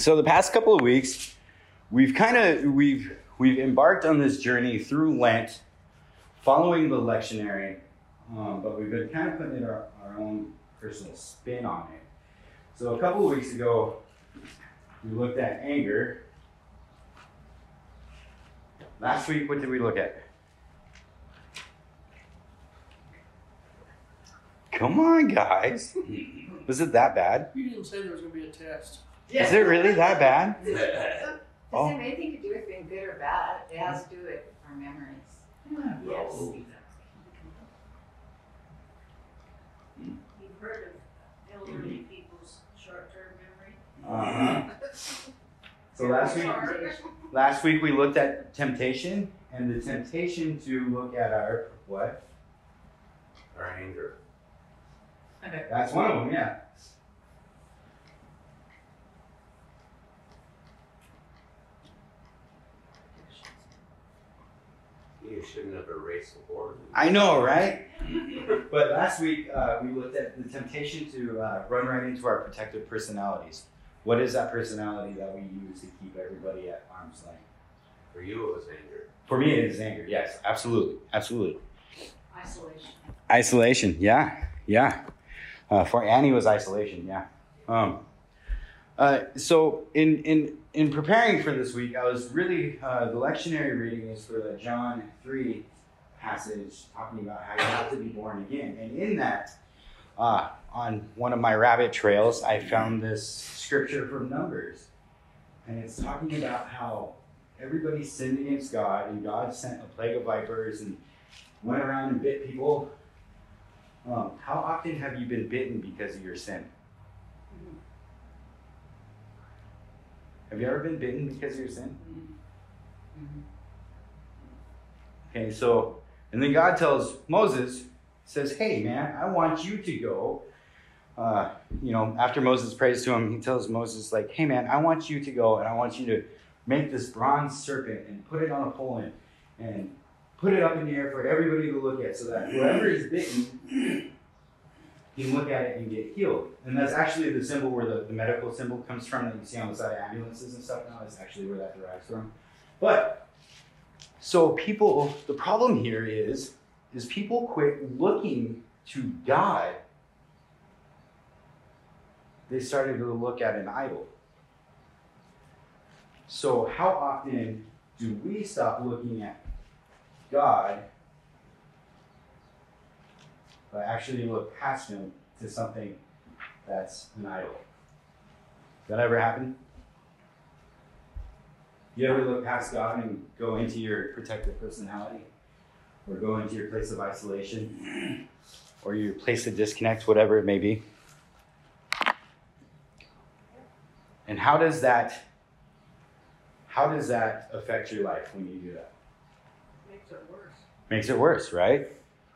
so the past couple of weeks, we've kind of we've we've embarked on this journey through Lent, following the lectionary, um, but we've been kind of putting our, our own personal spin on it. So a couple of weeks ago, we looked at anger. Last week, what did we look at? Come on, guys. Was it that bad? You didn't say there was going to be a test. Is it really that bad? Does Oh. it have anything to do with being good or bad? It has to do with our memories. Yes. You've heard of elderly people's short-term memory? Uh-huh. So last week, last week we looked at temptation and the temptation to look at our what? Our anger. That's one of them, yeah. Shouldn't have erased the board. I know, right? But last week uh, we looked at the temptation to uh, run right into our protective personalities. What is that personality that we use to keep everybody at arm's length? For you, it was anger. For me, it is anger. Yes, absolutely, absolutely. Isolation. Isolation, yeah, yeah. Uh, for Annie was isolation, yeah. Um, uh, so in in in preparing for this week, I was really uh, the lectionary reading is for the John three passage talking about how you have to be born again, and in that, uh, on one of my rabbit trails, I found this scripture from Numbers, and it's talking about how everybody sinned against God, and God sent a plague of vipers and went around and bit people. Um, how often have you been bitten because of your sin? Have you ever been bitten because of your sin? Okay, so, and then God tells Moses, says, hey, man, I want you to go. Uh, you know, after Moses prays to him, he tells Moses, like, hey, man, I want you to go and I want you to make this bronze serpent and put it on a pole and, and put it up in the air for everybody to look at so that whoever is bitten can look at it and get healed. And that's actually the symbol where the, the medical symbol comes from that you see on the side of ambulances and stuff now. Is actually where that derives from. But so people, the problem here is, is people quit looking to God. They started to look at an idol. So how often do we stop looking at God but actually look past him to something that's an idol. Does that ever happen? You ever look past God and go into your protective personality? Or go into your place of isolation? Or your place of disconnect, whatever it may be? And how does that how does that affect your life when you do that? Makes it worse. Makes it worse, right?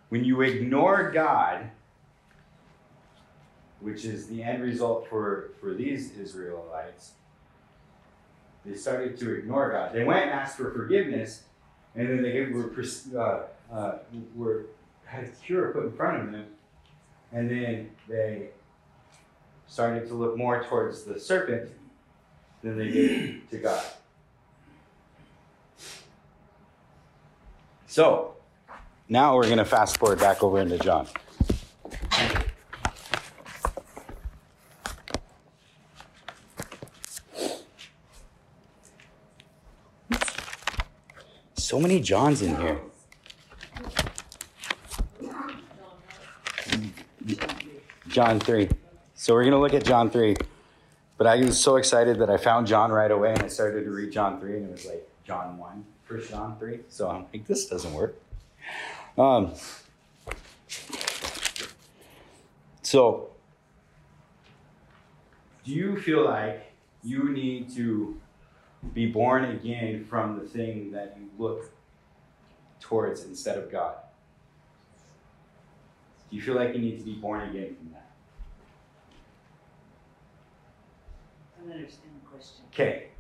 When you ignore God, which is the end result for, for these Israelites, they started to ignore God. They went and asked for forgiveness, and then they were, uh, uh, were had a cure put in front of them, and then they started to look more towards the serpent than they did to God. So, now we're going to fast forward back over into John. So many Johns in here. John 3. So we're going to look at John 3. But I was so excited that I found John right away and I started to read John 3 and it was like John 1, First John 3. So I'm like, this doesn't work. Um, so, do you feel like you need to be born again from the thing that you look towards instead of God? Do you feel like you need to be born again from that? I don't understand the question. Okay.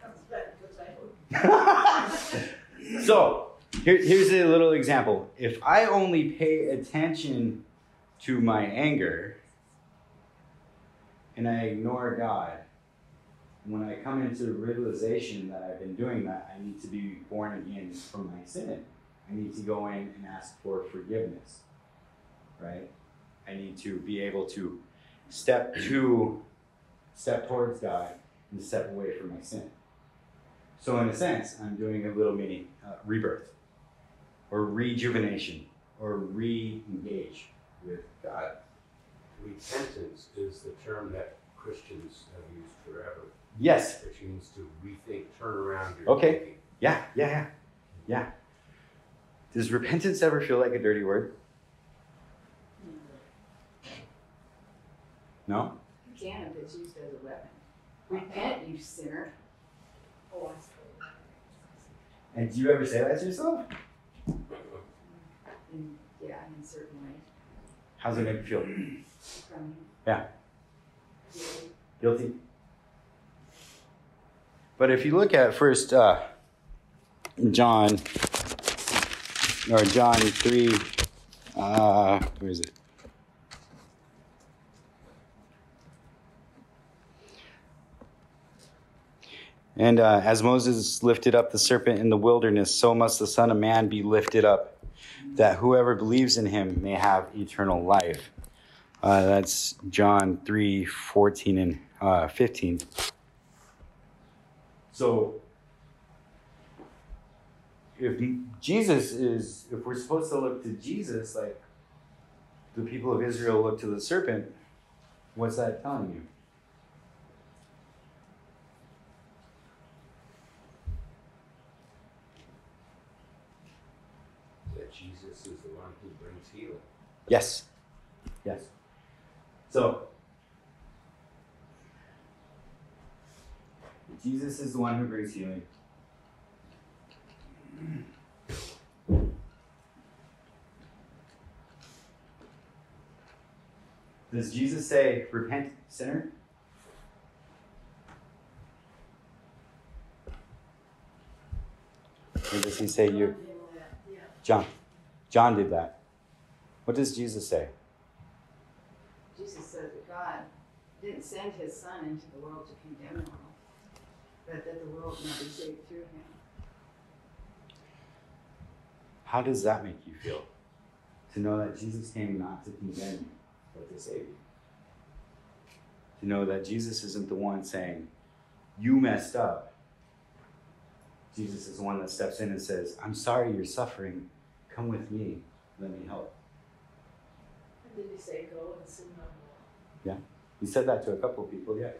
Comes back because I so here, here's a little example. If I only pay attention to my anger, and I ignore God, when I come into the realization that I've been doing that, I need to be born again from my sin. I need to go in and ask for forgiveness. Right? I need to be able to step to step towards God and step away from my sin. So, in a sense, I'm doing a little mini uh, rebirth or rejuvenation or re engage with God. Repentance is the term that Christians have used forever, Yes. which means to rethink, turn around your Okay. thinking. Yeah, yeah, yeah. Yeah. Does repentance ever feel like a dirty word? No? You can if it's used as a weapon. Repent, you sinner. Oh, I see. And do you ever say that to yourself? In, yeah, in certain ways. How's it make you feel? From Yeah. Guilty. Guilty? But if you look at first uh, John, or John 3, uh, where is it? And uh, as Moses lifted up the serpent in the wilderness, so must the Son of Man be lifted up, that whoever believes in him may have eternal life. Uh, that's John 3 14 and uh, 15. So, if Jesus is, if we're supposed to look to Jesus, like the people of Israel look to the serpent, what's that telling you? That Jesus is the one who brings healing. Yes. Yes. So, Jesus is the one who brings healing. Does Jesus say, repent, sinner? Or does he say, you? John. John did that. What does Jesus say? Jesus said that God didn't send his son into the world to condemn the world, but that the world might be saved through him. How does that make you feel? To know that Jesus came not to condemn you, but to save you. To know that Jesus isn't the one saying, You messed up. Jesus is the one that steps in and says, I'm sorry you're suffering. Come with me. Let me help. And did he say go and sin no more? Yeah. He said that to a couple of people, yeah.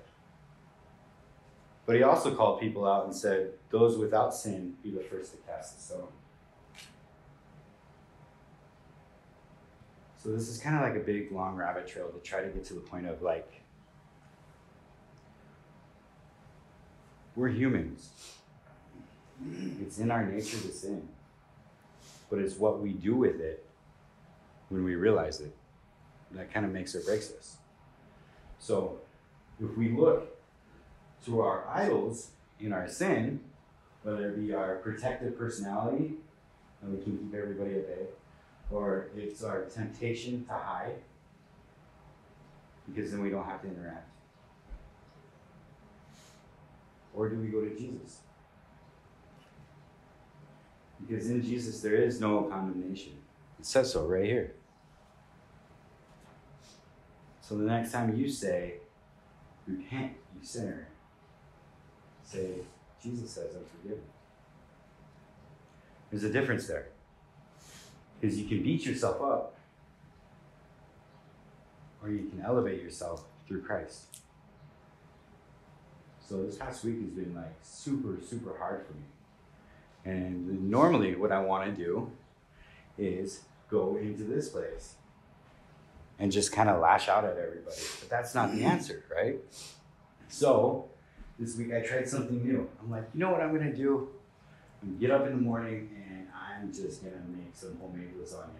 But he also called people out and said, Those without sin be the first to cast the stone. So this is kind of like a big long rabbit trail to try to get to the point of like, we're humans. It's in our nature to sin. But it's what we do with it when we realize it that kind of makes or breaks us. So, if we look to our idols in our sin, whether it be our protective personality, and we can keep everybody at bay, or it's our temptation to hide, because then we don't have to interact. Or do we go to Jesus? Because in Jesus there is no condemnation. It says so right here. So the next time you say, repent, you sinner, say, Jesus says, I'm forgiven. There's a difference there. Because you can beat yourself up, or you can elevate yourself through Christ. So this past week has been like super, super hard for me. And normally, what I want to do is go into this place and just kind of lash out at everybody. But that's not the answer, right? So this week I tried something new. I'm like, you know what I'm gonna do? I'm gonna get up in the morning and I'm just gonna make some homemade lasagna.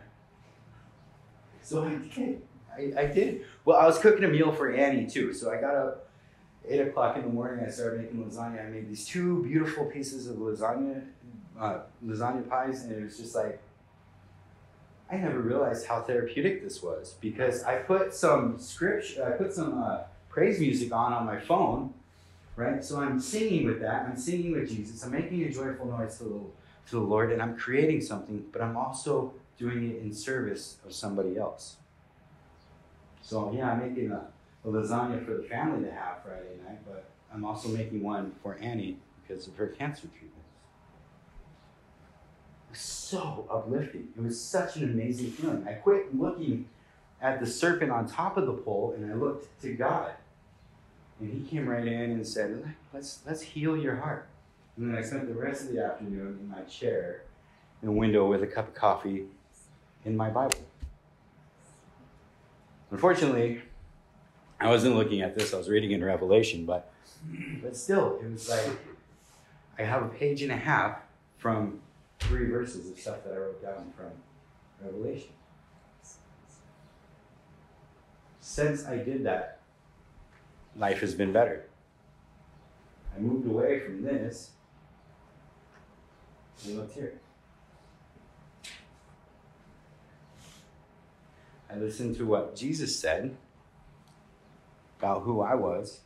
So I did. I, I did. Well, I was cooking a meal for Annie too. So I got up eight o'clock in the morning. I started making lasagna. I made these two beautiful pieces of lasagna, uh, lasagna pies, and it was just like I never realized how therapeutic this was because I put some scripture, I put some uh, praise music on on my phone, right? So I'm singing with that. I'm singing with Jesus. I'm making a joyful noise to the, to the Lord, and I'm creating something, but I'm also doing it in service of somebody else. So yeah, I'm making a, a lasagna for the family to have Friday night, but I'm also making one for Annie because of her cancer treatments. It was so uplifting. It was such an amazing feeling. I quit looking at the serpent on top of the pole and I looked to God. And he came right in and said, Let's let's heal your heart. And then I spent the rest of the afternoon in my chair in a window with a cup of coffee in my Bible. Unfortunately, I wasn't looking at this, I was reading in Revelation, but but still, it was like I have a page and a half from three verses of stuff that I wrote down from Revelation. Since I did that, life has been better. I moved away from this and looked here. I listened to what Jesus said about who I was,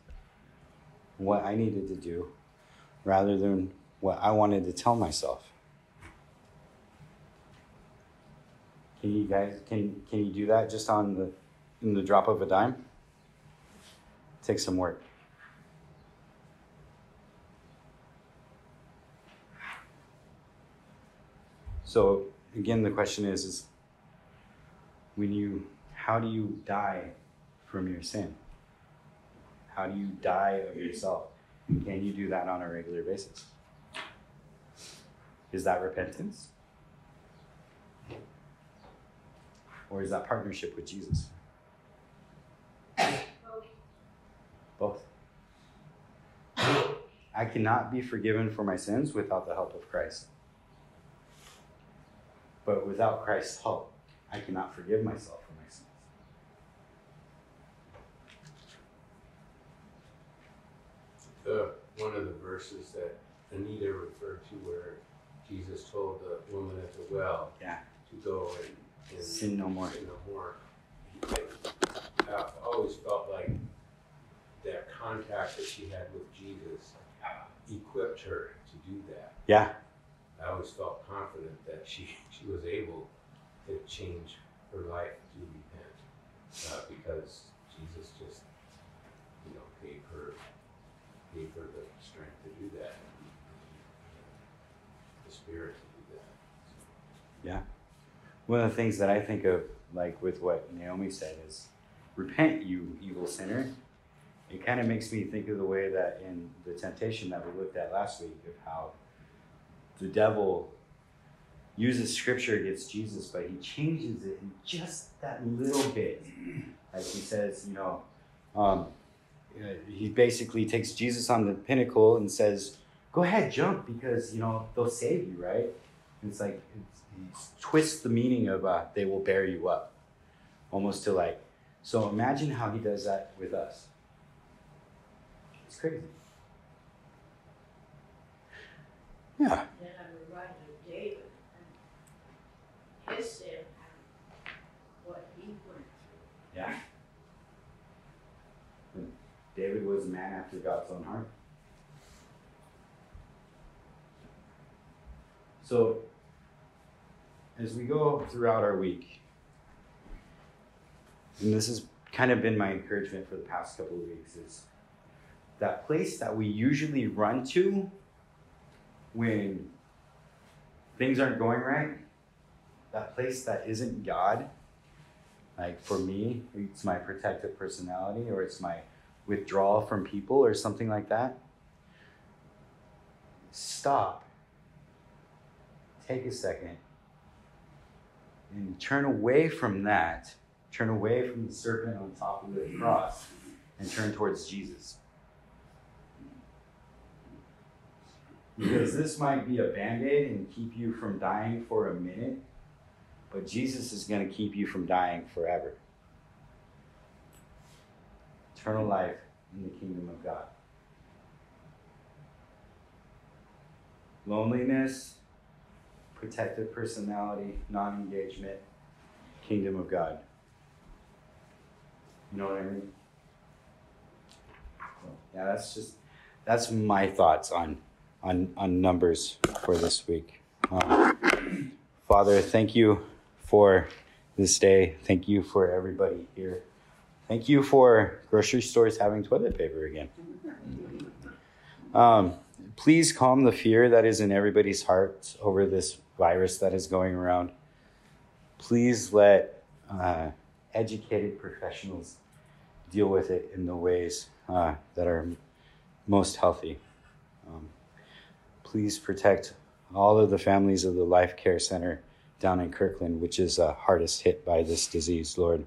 what I needed to do, rather than what I wanted to tell myself. Can you guys can can you do that just on the in the drop of a dime? Take some work. So again the question is is when you how do you die from your sin? How do you die of yourself? Can you do that on a regular basis? Is that repentance? Or is that partnership with Jesus? Both. I cannot be forgiven for my sins without the help of Christ. But without Christ's help, I cannot forgive myself for my sins. The, one of the verses that Anita referred to where Jesus told the woman at the well Yeah. to go and, and Sin no more. sin no more. I've always felt like that contact that she had with Jesus equipped her to do that. Yeah. I always felt confident that she, she was able to change her life to repent uh, because Jesus just, you know, gave her gave her the strength to do that, the spirit to do that. Yeah. One of the things that I think of, like with what Naomi said, is repent, you evil sinner. It kind of makes me think of the way that in the temptation that we looked at last week, of how the devil uses scripture against Jesus, but he changes it in just that little bit. Like he says, you know, um, he basically takes Jesus on the pinnacle and says, "Go ahead, jump, because you know they'll save you, right?" And it's like it's, he twists the meaning of uh, "they will bear you up," almost to like. So imagine how he does that with us. It's crazy. Yeah. Then I'm reminded of David and his sin what he went through. Yeah. David was a man after God's own heart. So, as we go throughout our week, and this has kind of been my encouragement for the past couple of weeks, is that place that we usually run to when things aren't going right, that place that isn't God, like for me, it's my protective personality or it's my withdrawal from people or something like that. Stop. Take a second and turn away from that. Turn away from the serpent on top of the cross and turn towards Jesus. Because this might be a band aid and keep you from dying for a minute, but Jesus is going to keep you from dying forever. Eternal life in the kingdom of God. Loneliness, protective personality, non engagement, kingdom of God. You know what I mean? yeah, that's just that's my thoughts on on on numbers for this week. Um, Father, thank you for this day. Thank you for everybody here. Thank you for grocery stores having toilet paper again. Um, please calm the fear that is in everybody's hearts over this virus that is going around. Please let uh, educated professionals deal with it in the ways uh, that are most healthy. Um, please protect all of the families of the Life Care Center down in Kirkland, which is uh, hardest hit by this disease, Lord.